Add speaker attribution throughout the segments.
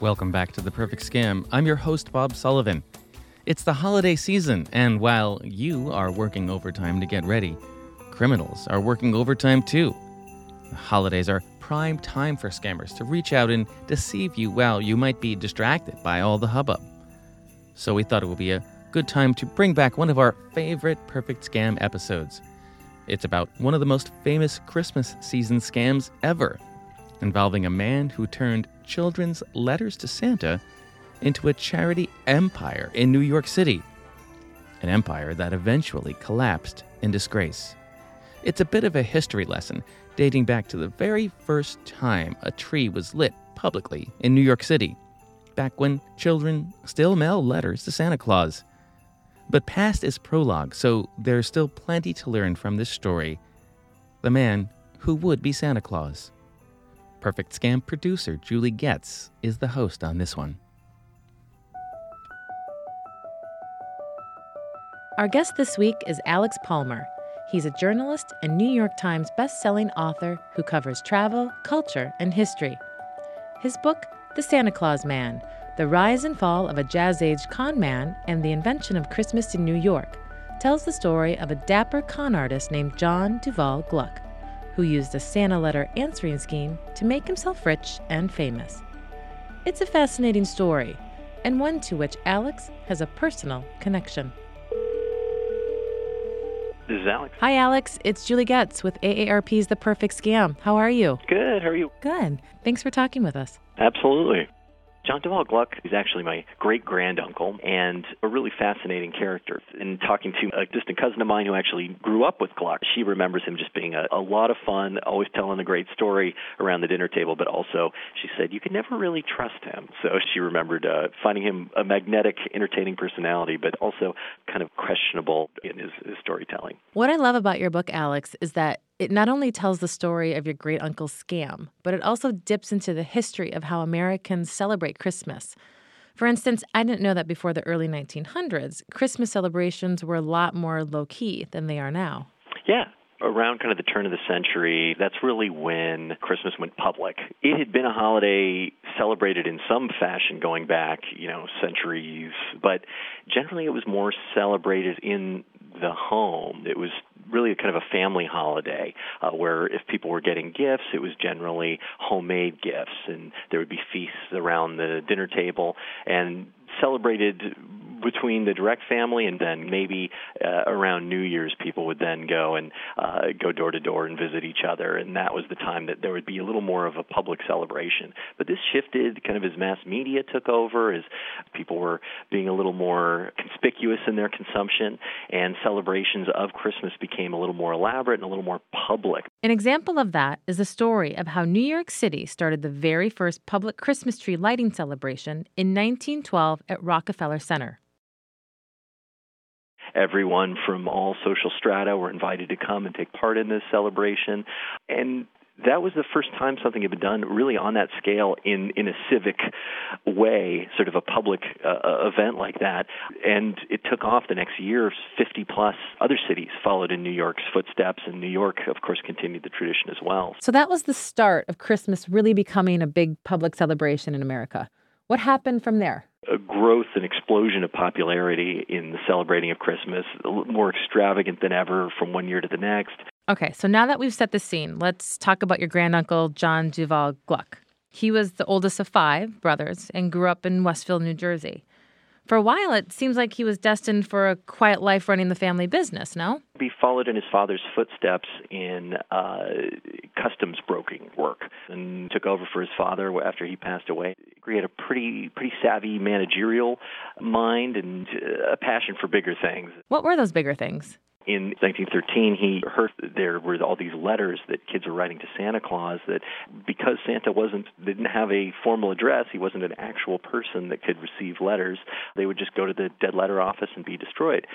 Speaker 1: Welcome back to The Perfect Scam. I'm your host, Bob Sullivan. It's the holiday season, and while you are working overtime to get ready, criminals are working overtime too. The holidays are prime time for scammers to reach out and deceive you while you might be distracted by all the hubbub. So we thought it would be a good time to bring back one of our favorite Perfect Scam episodes. It's about one of the most famous Christmas season scams ever, involving a man who turned children's letters to Santa into a charity empire in New York City. An empire that eventually collapsed in disgrace. It's a bit of a history lesson dating back to the very first time a tree was lit publicly in New York City, back when children still mailed letters to Santa Claus. But past is prologue, so there's still plenty to learn from this story. The man who would be Santa Claus. Perfect Scam producer Julie Getz is the host on this one.
Speaker 2: Our guest this week is Alex Palmer. He's a journalist and New York Times best-selling author who covers travel, culture, and history. His book, The Santa Claus Man: The Rise and Fall of a Jazz-Age Con Man and the Invention of Christmas in New York, tells the story of a dapper con artist named John Duval Gluck who used a Santa letter answering scheme to make himself rich and famous. It's a fascinating story, and one to which Alex has a personal connection.
Speaker 3: This is Alex.
Speaker 2: Hi, Alex. It's Julie Getz with AARP's The Perfect Scam. How are you?
Speaker 3: Good. How are you?
Speaker 2: Good. Thanks for talking with us.
Speaker 3: Absolutely. John Duval Gluck is actually my great granduncle and a really fascinating character. In talking to a distant cousin of mine who actually grew up with Gluck, she remembers him just being a, a lot of fun, always telling a great story around the dinner table, but also she said you could never really trust him. So she remembered uh, finding him a magnetic, entertaining personality, but also kind of questionable in his, his storytelling.
Speaker 2: What I love about your book, Alex, is that it not only tells the story of your great uncle's scam, but it also dips into the history of how Americans celebrate Christmas. For instance, I didn't know that before the early 1900s, Christmas celebrations were a lot more low key than they are now.
Speaker 3: Yeah, around kind of the turn of the century, that's really when Christmas went public. It had been a holiday celebrated in some fashion going back, you know, centuries, but generally it was more celebrated in the home. It was really kind of a family holiday uh, where if people were getting gifts, it was generally homemade gifts, and there would be feasts around the dinner table and celebrated between the direct family and then maybe uh, around New Year's people would then go and uh, go door to door and visit each other. And that was the time that there would be a little more of a public celebration. But this shifted. Kind of as mass media took over as people were being a little more conspicuous in their consumption and celebrations of Christmas became a little more elaborate and a little more public.
Speaker 2: An example of that is the story of how New York City started the very first public Christmas tree lighting celebration in 1912 at Rockefeller Center
Speaker 3: everyone from all social strata were invited to come and take part in this celebration. And that was the first time something had been done really on that scale in in a civic way, sort of a public uh event like that. And it took off the next year. 50 plus other cities followed in New York's footsteps, and New York, of course, continued the tradition as well.
Speaker 2: So that was the start of Christmas really becoming a big public celebration in America. What happened from there?
Speaker 3: A growth and explosion of popularity in the celebrating of Christmas, more extravagant than ever from one year to the next.
Speaker 2: Okay, so now that we've set the scene, let's talk about your granduncle, John Duval Gluck. He was the oldest of five brothers and grew up in Westville, New Jersey. For a while, it seems like he was destined for a quiet life running the family business, no?
Speaker 3: He followed in his father's footsteps in uh, customs broking work and took over for his father after he passed away. He had a pretty pretty savvy managerial mind and a passion for bigger things.
Speaker 2: What were those bigger things?
Speaker 3: In 1913 he heard there were all these letters that kids were writing to Santa Claus that because Santa wasn't didn't have a formal address he wasn't an actual person that could receive letters they would just go to the dead letter office and be destroyed.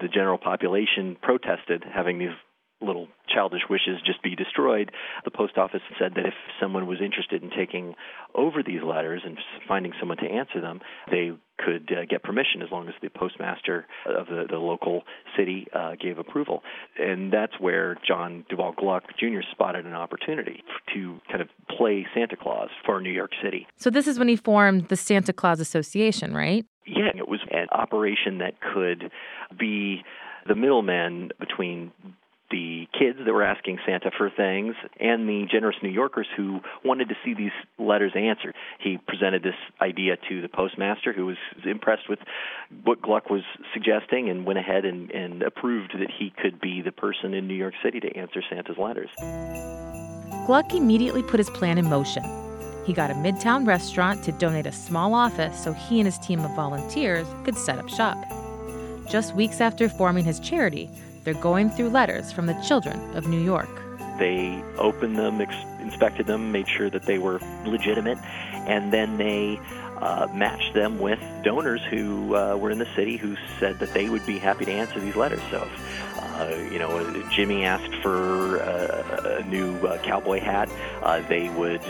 Speaker 3: The general population protested having these little childish wishes just be destroyed, the post office said that if someone was interested in taking over these letters and finding someone to answer them, they could uh, get permission as long as the postmaster of the, the local city uh, gave approval. And that's where John Duval Gluck Jr. spotted an opportunity to kind of play Santa Claus for New York City.
Speaker 2: So, this is when he formed the Santa Claus Association, right?
Speaker 3: Yeah, it was an operation that could be the middleman between the kids that were asking Santa for things and the generous New Yorkers who wanted to see these letters answered. He presented this idea to the postmaster who was impressed with what Gluck was suggesting and went ahead and, and approved that he could be the person in New York City to answer Santa's letters.
Speaker 2: Gluck immediately put his plan in motion. He got a midtown restaurant to donate a small office so he and his team of volunteers could set up shop. Just weeks after forming his charity, they're going through letters from the children of New York.
Speaker 3: They opened them, ex- inspected them, made sure that they were legitimate, and then they uh, matched them with donors who uh, were in the city who said that they would be happy to answer these letters. So, uh, you know, Jimmy asked for uh, a new uh, cowboy hat, uh, they would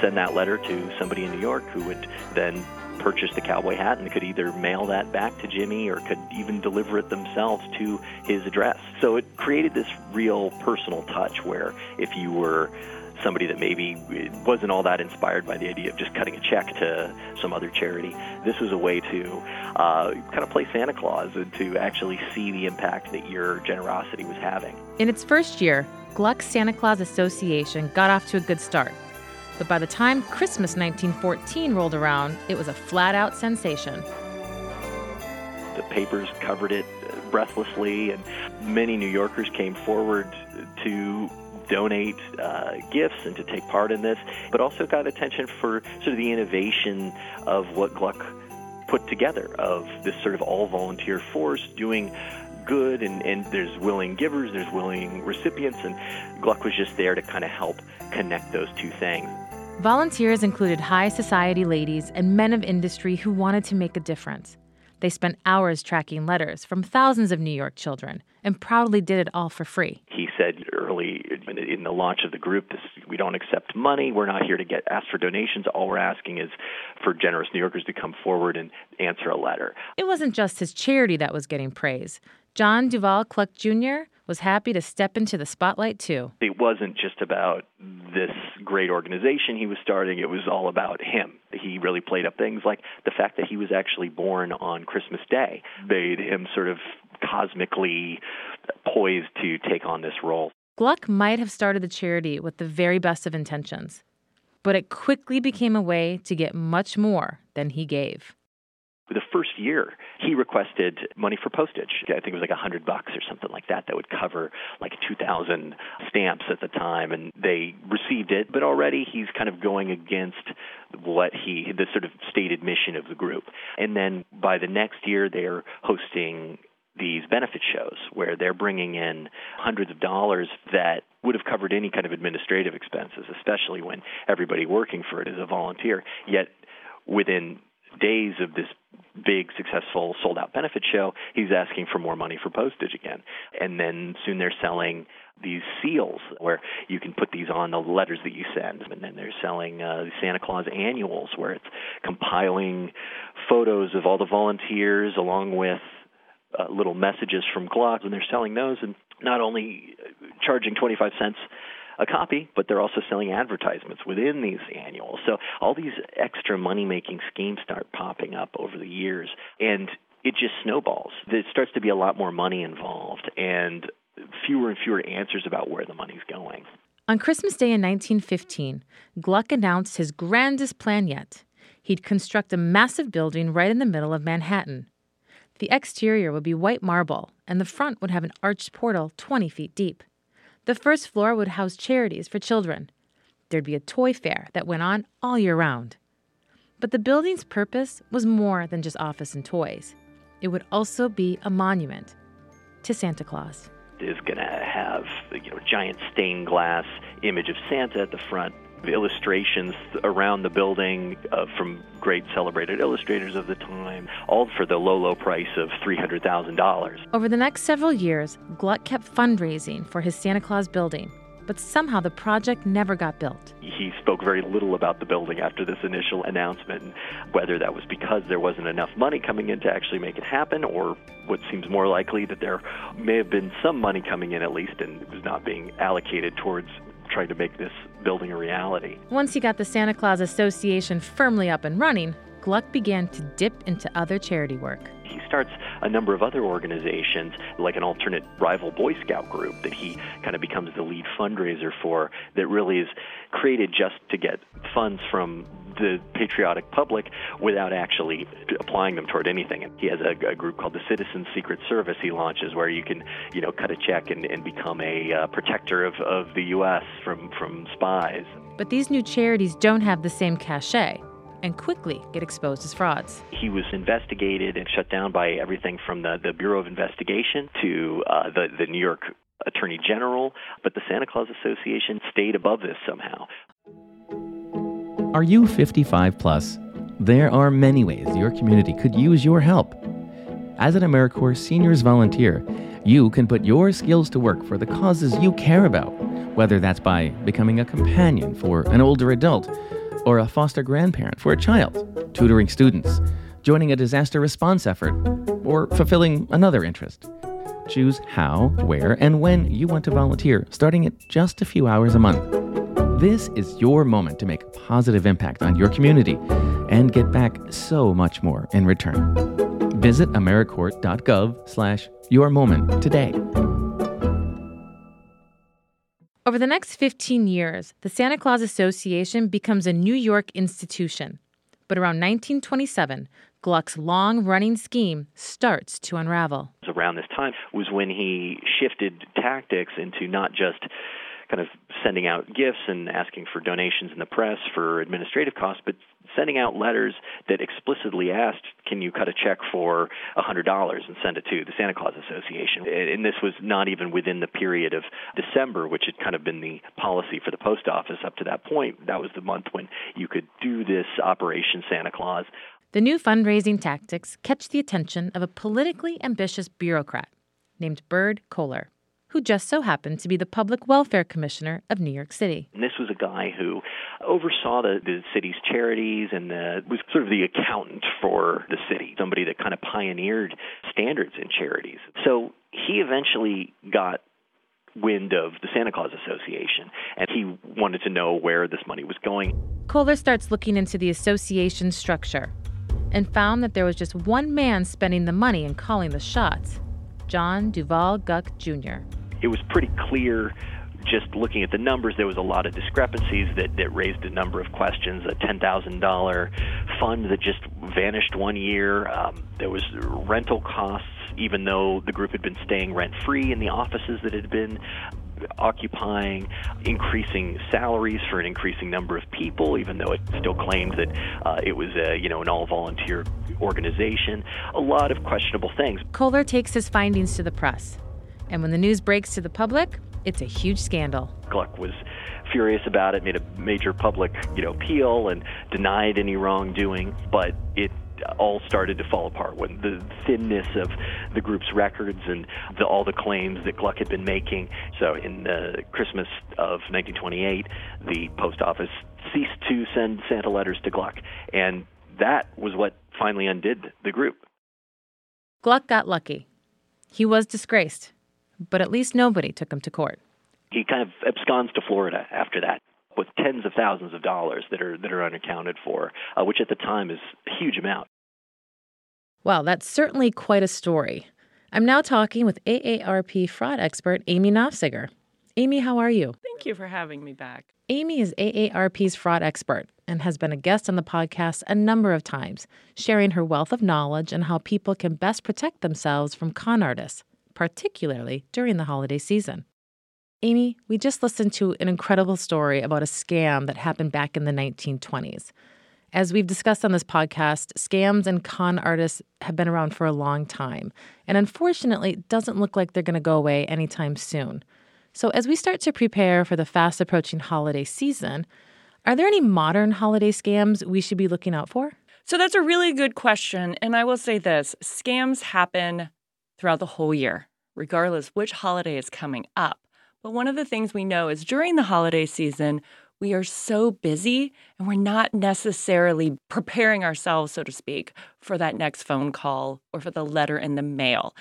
Speaker 3: send that letter to somebody in New York who would then purchase the cowboy hat and could either mail that back to Jimmy or could even deliver it themselves to his address. So it created this real personal touch where if you were somebody that maybe wasn't all that inspired by the idea of just cutting a check to some other charity. This was a way to uh, kind of play Santa Claus and to actually see the impact that your generosity was having.
Speaker 2: In its first year, Gluck Santa Claus Association got off to a good start. But by the time Christmas 1914 rolled around, it was a flat out sensation.
Speaker 3: The papers covered it breathlessly, and many New Yorkers came forward to donate uh, gifts and to take part in this, but also got attention for sort of the innovation of what Gluck put together of this sort of all volunteer force doing good and, and there's willing givers, there's willing recipients, and Gluck was just there to kind of help connect those two things.
Speaker 2: Volunteers included high society ladies and men of industry who wanted to make a difference. They spent hours tracking letters from thousands of New York children and proudly did it all for free.
Speaker 3: He said early in the launch of the group, this, we don't accept money. We're not here to get asked for donations. All we're asking is for generous New Yorkers to come forward and answer a letter.
Speaker 2: It wasn't just his charity that was getting praise. John Duval Gluck Jr. was happy to step into the spotlight too.
Speaker 3: It wasn't just about this great organization he was starting, it was all about him. He really played up things like the fact that he was actually born on Christmas Day made him sort of cosmically poised to take on this role.
Speaker 2: Gluck might have started the charity with the very best of intentions, but it quickly became a way to get much more than he gave
Speaker 3: the first year he requested money for postage i think it was like a hundred bucks or something like that that would cover like two thousand stamps at the time and they received it but already he's kind of going against what he the sort of stated mission of the group and then by the next year they're hosting these benefit shows where they're bringing in hundreds of dollars that would have covered any kind of administrative expenses, especially when everybody working for it is a volunteer. Yet within days of this big successful sold out benefit show he's asking for more money for postage again. And then soon they're selling these seals where you can put these on the letters that you send. And then they're selling uh, santa claus annuals where it's compiling photos of all the volunteers along with uh, little messages from Gluck, and they're selling those and not only charging 25 cents a copy, but they're also selling advertisements within these annuals. So all these extra money making schemes start popping up over the years, and it just snowballs. There starts to be a lot more money involved, and fewer and fewer answers about where the money's going.
Speaker 2: On Christmas Day in 1915, Gluck announced his grandest plan yet. He'd construct a massive building right in the middle of Manhattan. The exterior would be white marble, and the front would have an arched portal 20 feet deep. The first floor would house charities for children. There'd be a toy fair that went on all year round. But the building's purpose was more than just office and toys. It would also be a monument to Santa Claus.
Speaker 3: Is going to have you know giant stained glass image of Santa at the front illustrations around the building uh, from great celebrated illustrators of the time, all for the low, low price of $300,000.
Speaker 2: Over the next several years, Gluck kept fundraising for his Santa Claus building, but somehow the project never got built.
Speaker 3: He spoke very little about the building after this initial announcement, and whether that was because there wasn't enough money coming in to actually make it happen, or what seems more likely that there may have been some money coming in at least and it was not being allocated towards trying to make this building a reality.
Speaker 2: Once he got the Santa Claus Association firmly up and running, Gluck began to dip into other charity work.
Speaker 3: He starts a number of other organizations, like an alternate rival Boy Scout group that he kind of becomes the lead fundraiser for, that really is created just to get funds from the patriotic public without actually applying them toward anything. He has a, a group called the Citizen Secret Service he launches where you can, you know, cut a check and, and become a uh, protector of, of the U.S. from, from spies.
Speaker 2: But these new charities don't have the same cachet and quickly get exposed as frauds.
Speaker 3: He was investigated and shut down by everything from the, the Bureau of Investigation to uh, the, the New York Attorney General, but the Santa Claus Association stayed above this somehow.
Speaker 1: Are you 55 plus? There are many ways your community could use your help. As an AmeriCorps Seniors Volunteer, you can put your skills to work for the causes you care about, whether that's by becoming a companion for an older adult or a foster grandparent for a child, tutoring students, joining a disaster response effort, or fulfilling another interest. Choose how, where, and when you want to volunteer, starting at just a few hours a month. This is your moment to make a positive impact on your community and get back so much more in return. Visit AmeriCorps.gov slash your moment today.
Speaker 2: Over the next 15 years, the Santa Claus Association becomes a New York institution. But around 1927, Gluck's long running scheme starts to unravel.
Speaker 3: Around this time was when he shifted tactics into not just kind of sending out gifts and asking for donations in the press for administrative costs, but sending out letters that explicitly asked, "Can you cut a check for a hundred dollars and send it to the Santa Claus Association?" And this was not even within the period of December, which had kind of been the policy for the post office up to that point. That was the month when you could do this Operation Santa Claus.
Speaker 2: The new fundraising tactics catch the attention of a politically ambitious bureaucrat named Bird Coler who just so happened to be the Public Welfare Commissioner of New York City.
Speaker 3: And this was a guy who oversaw the, the city's charities and the, was sort of the accountant for the city, somebody that kind of pioneered standards in charities. So he eventually got wind of the Santa Claus Association, and he wanted to know where this money was going.
Speaker 2: Coler starts looking into the association structure and found that there was just one man spending the money and calling the shots John Duval Gluck Jr
Speaker 3: it was pretty clear just looking at the numbers, there was a lot of discrepancies that, that raised a number of questions. A $10,000 fund that just vanished one year. Um, there was rental costs, even though the group had been staying rent free in the offices that had been occupying, increasing salaries for an increasing number of people, even though it still claimed that uh, it was a you know an all volunteer organization. A lot of questionable things.
Speaker 2: Coler takes his findings to the press. And when the news breaks to the public, it's a huge scandal.
Speaker 3: Gluck was furious about it, made a major public, you know, appeal and denied any wrongdoing, but it all started to fall apart when the thinness of the group's records and the, all the claims that Gluck had been making. So in the Christmas of 1928, the post office ceased to send Santa letters to Gluck, and that was what finally undid the group.
Speaker 2: Gluck got lucky. He was disgraced but at least nobody took him to court.
Speaker 3: He kind of absconds to Florida after that with tens of thousands of dollars that are that are unaccounted for, uh, which at the time is a huge amount.
Speaker 2: Well, that's certainly quite a story. I'm now talking with AARP fraud expert Amy Nofziger. Amy, how are you?
Speaker 4: Thank you for having me back.
Speaker 2: Amy is AARP's fraud expert and has been a guest on the podcast a number of times, sharing her wealth of knowledge and how people can best protect themselves from con artists particularly during the holiday season. Amy, we just listened to an incredible story about a scam that happened back in the 1920s. As we've discussed on this podcast, scams and con artists have been around for a long time, and unfortunately, it doesn't look like they're going to go away anytime soon. So, as we start to prepare for the fast approaching holiday season, Are there any modern holiday scams we should be looking out for?
Speaker 4: So that's a really good question. And I will say this scams happen throughout the whole year, regardless which holiday is coming up. But one of the things we know is during the holiday season, we are so busy and we're not necessarily preparing ourselves, so to speak, for that next phone call or for the letter in the mail.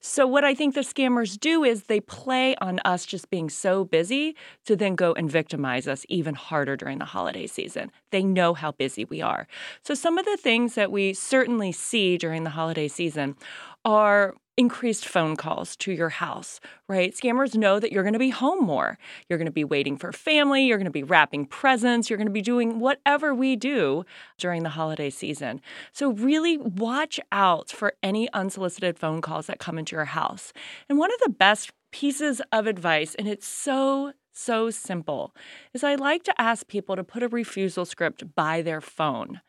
Speaker 4: So, what I think the scammers do is they play on us just being so busy to then go and victimize us even harder during the holiday season. They know how busy we are. So, some of the things that we certainly see during the holiday season are increased phone calls to your house, right? Scammers know that you're going to be home more. You're going to be waiting for family, you're going to be wrapping presents, you're going to be doing whatever we do during the holiday season. So really watch out for any unsolicited phone calls that come into your house. And one of the best pieces of advice and it's so so simple is I like to ask people to put a refusal script by their phone.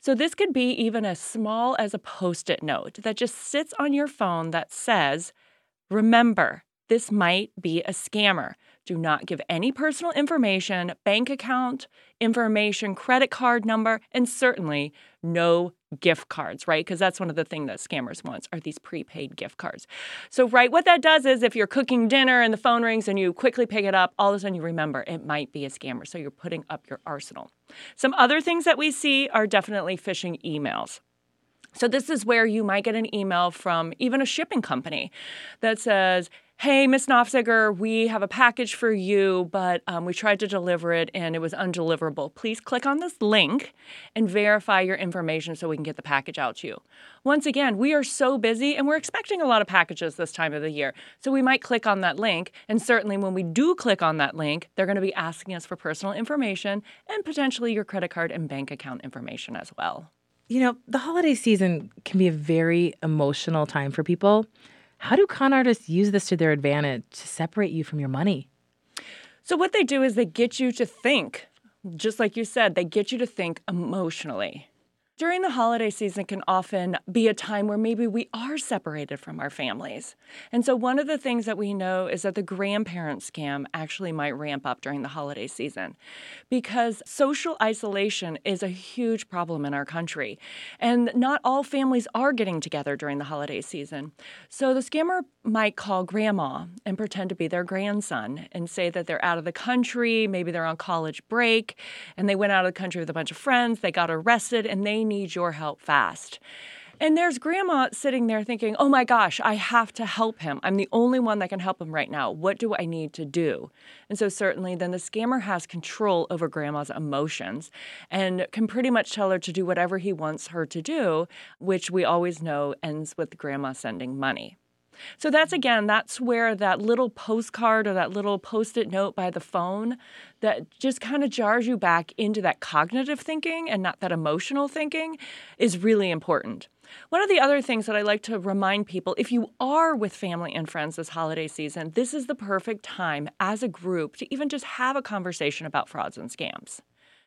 Speaker 4: So this could be even as small as a post it note that just sits on your phone that says, Remember, this might be a scammer. Do not give any personal information, bank account information, credit card number, and certainly no gift cards, right? Because that's one of the things that scammers want are these prepaid gift cards. So, right, what that does is if you're cooking dinner and the phone rings and you quickly pick it up, all of a sudden you remember it might be a scammer. So you're putting up your arsenal. Some other things that we see are definitely phishing emails. So, this is where you might get an email from even a shipping company that says, Hey, Miss Nofziger, we have a package for you, but um, we tried to deliver it and it was undeliverable. Please click on this link and verify your information so we can get the package out to you. Once again, we are so busy and we're expecting a lot of packages this time of the year. So we might click on that link. And certainly when we do click on that link, they're going to be asking us for personal information and potentially your credit card and bank account information as well.
Speaker 2: You know, the holiday season can be a very emotional time for people. How do con artists use this to their advantage to separate you from your money?
Speaker 4: So, what they do is they get you to think, just like you said, they get you to think emotionally during the holiday season can often be a time where maybe we are separated from our families. And so, one of the things that we know is that the grandparent scam actually might ramp up during the holiday season because social isolation is a huge problem in our country. And not all families are getting together during the holiday season. So, the scammer might call grandma and pretend to be their grandson and say that they're out of the country, maybe they're on college break, and they went out of the country with a bunch of friends, they got arrested, and they need your help fast. And there's grandma sitting there thinking, oh my gosh, I have to help him. I'm the only one that can help him right now. What do I need to do? And so, certainly, then the scammer has control over grandma's emotions and can pretty much tell her to do whatever he wants her to do, which we always know ends with grandma sending money. So that's again, that's where that little postcard or that little post it note by the phone that just kind of jars you back into that cognitive thinking and not that emotional thinking is really important. One of the other things that I like to remind people if you are with family and friends this holiday season, this is the perfect time as a group to even just have a conversation about frauds and scams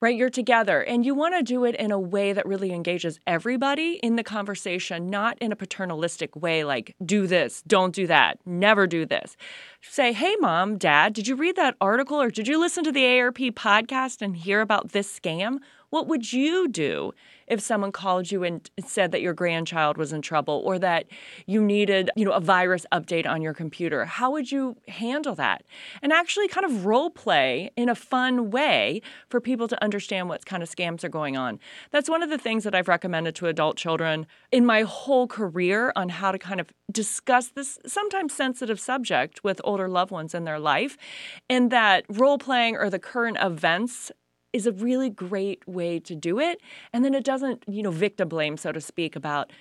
Speaker 4: right? You're together and you want to do it in a way that really engages everybody in the conversation, not in a paternalistic way like, do this, don't do that, never do this. Say, hey, mom, dad, did you read that article or did you listen to the AARP podcast and hear about this scam? What would you do if someone called you and said that your grandchild was in trouble or that you needed, you know, a virus update on your computer? How would you handle that? And actually kind of role play in a fun way for people to understand what kind of scams are going on. That's one of the things that I've recommended to adult children in my whole career on how to kind of discuss this sometimes sensitive subject with older loved ones in their life. And that role playing or the current events is a really great way to do it. And then it doesn't, you know, victim blame, so to speak, about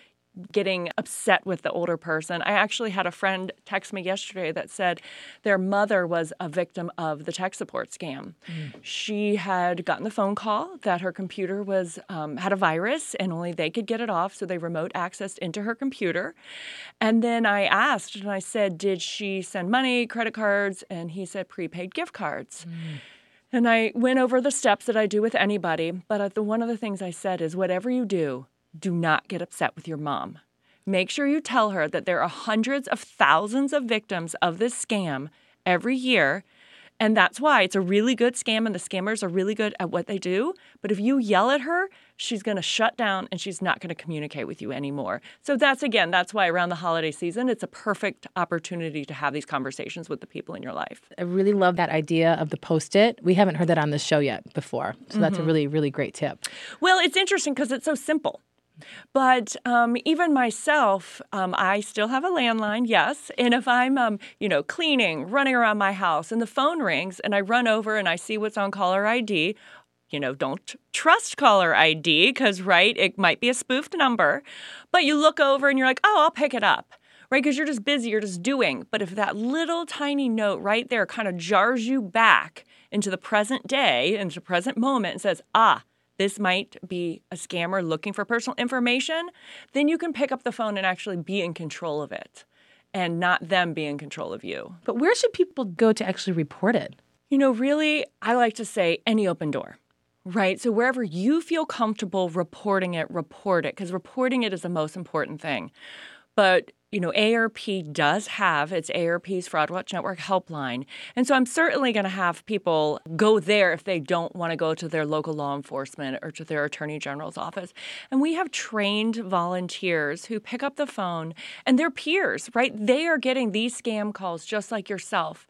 Speaker 4: getting upset with the older person. I actually had a friend text me yesterday that said their mother was a victim of the tech support scam. Mm. She had gotten the phone call that her computer was um, had a virus and only they could get it off, so they remote accessed into her computer. And then I asked and I said, "Did she send money, credit cards?" And he said prepaid gift cards. Mm. And I went over the steps that I do with anybody, but uh, the, one of the things I said is whatever you do, do not get upset with your mom. Make sure you tell her that there are hundreds of thousands of victims of this scam every year And that's why it's a really good scam, and the scammers are really good at what they do. But if you yell at her, she's going to shut down and she's not going to communicate with you anymore. So that's again, that's why around the holiday season, it's a perfect opportunity to have these conversations with the people in your life.
Speaker 2: I really love that idea of the post it. We haven't heard that on this show yet before. So that's a mm-hmm. really, really great tip.
Speaker 4: Well, it's interesting because it's so simple. But um, even myself, um, I still have a landline, yes. And if I'm, um, you know, cleaning, running around my house, and the phone rings, and I run over and I see what's on caller ID, you know, don't trust caller ID because, right, it might be a spoofed number. But you look over and you're like, oh, I'll pick it up right? Because you're just busy, you're just doing. But if that little tiny note right there kind of jars you back into the present day, into the present moment, and says, ah, this might be a scammer looking for personal information, then you can pick up the phone and actually be in control of it and not them be in control of you.
Speaker 2: But where should people go to actually report it?
Speaker 4: You know, really, I like to say any open door. Right. So wherever you feel comfortable reporting it, report it, because reporting it is the most important thing. But you know, AARP does have its AARP's Fraud Watch Network helpline. And so I'm certainly going to have people go there if they don't want to go to their local law enforcement or to their attorney general's office. And we have trained volunteers who pick up the phone and their peers, right? They are getting these scam calls just like yourself.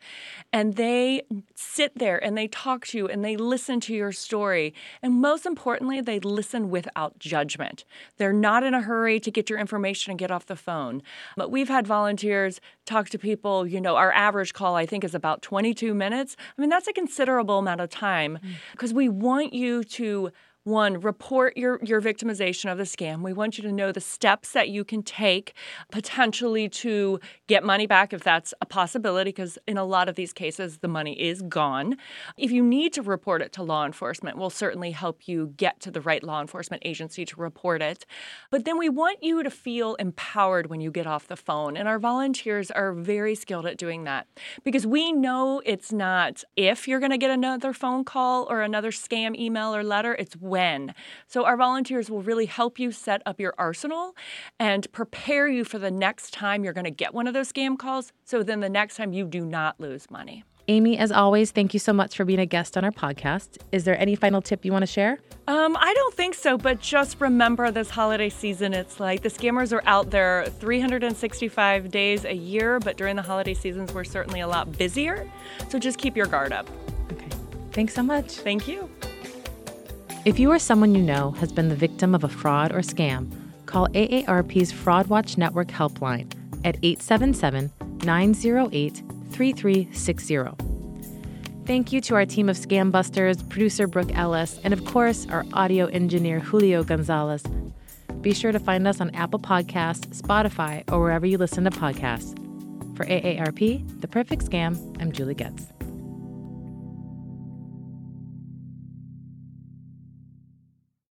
Speaker 4: And they sit there and they talk to you and they listen to your story. And most importantly, they listen without judgment. They're not in a hurry to get your information and get off the phone. But we've had volunteers talk to people, you know, our average call, I think, is about 22 minutes. I mean, that's a considerable amount of time because mm. we want you to one report your your victimization of the scam. We want you to know the steps that you can take potentially to get money back if that's a possibility because in a lot of these cases the money is gone. If you need to report it to law enforcement we'll certainly help you get to the right law enforcement agency to report it. But then we want you to feel empowered when you get off the phone and our volunteers are very skilled at doing that. Because we know it's not if you're going to get another phone call or another scam email or letter it's when. So our volunteers will really help you set up your arsenal and prepare you for the next time you're going to get one of those scam calls. So then the next time you do not lose money.
Speaker 2: Amy, as always, thank you so much for being a guest on our podcast. Is there any final tip you want to share?
Speaker 4: Um, I don't think so, but just remember this holiday season, it's like the scammers are out there 365 days a year, but during the holiday seasons, we're certainly a lot busier. So just keep your guard up.
Speaker 2: Okay. Thanks so much.
Speaker 4: Thank you.
Speaker 2: If you or someone you know has been the victim of a fraud or scam, call AARP's Fraud Watch Network helpline at 877 908 3360. Thank you to our team of scam busters, producer Brooke Ellis, and of course, our audio engineer Julio Gonzalez. Be sure to find us on Apple Podcasts, Spotify, or wherever you listen to podcasts. For AARP, The Perfect Scam, I'm Julie Getz.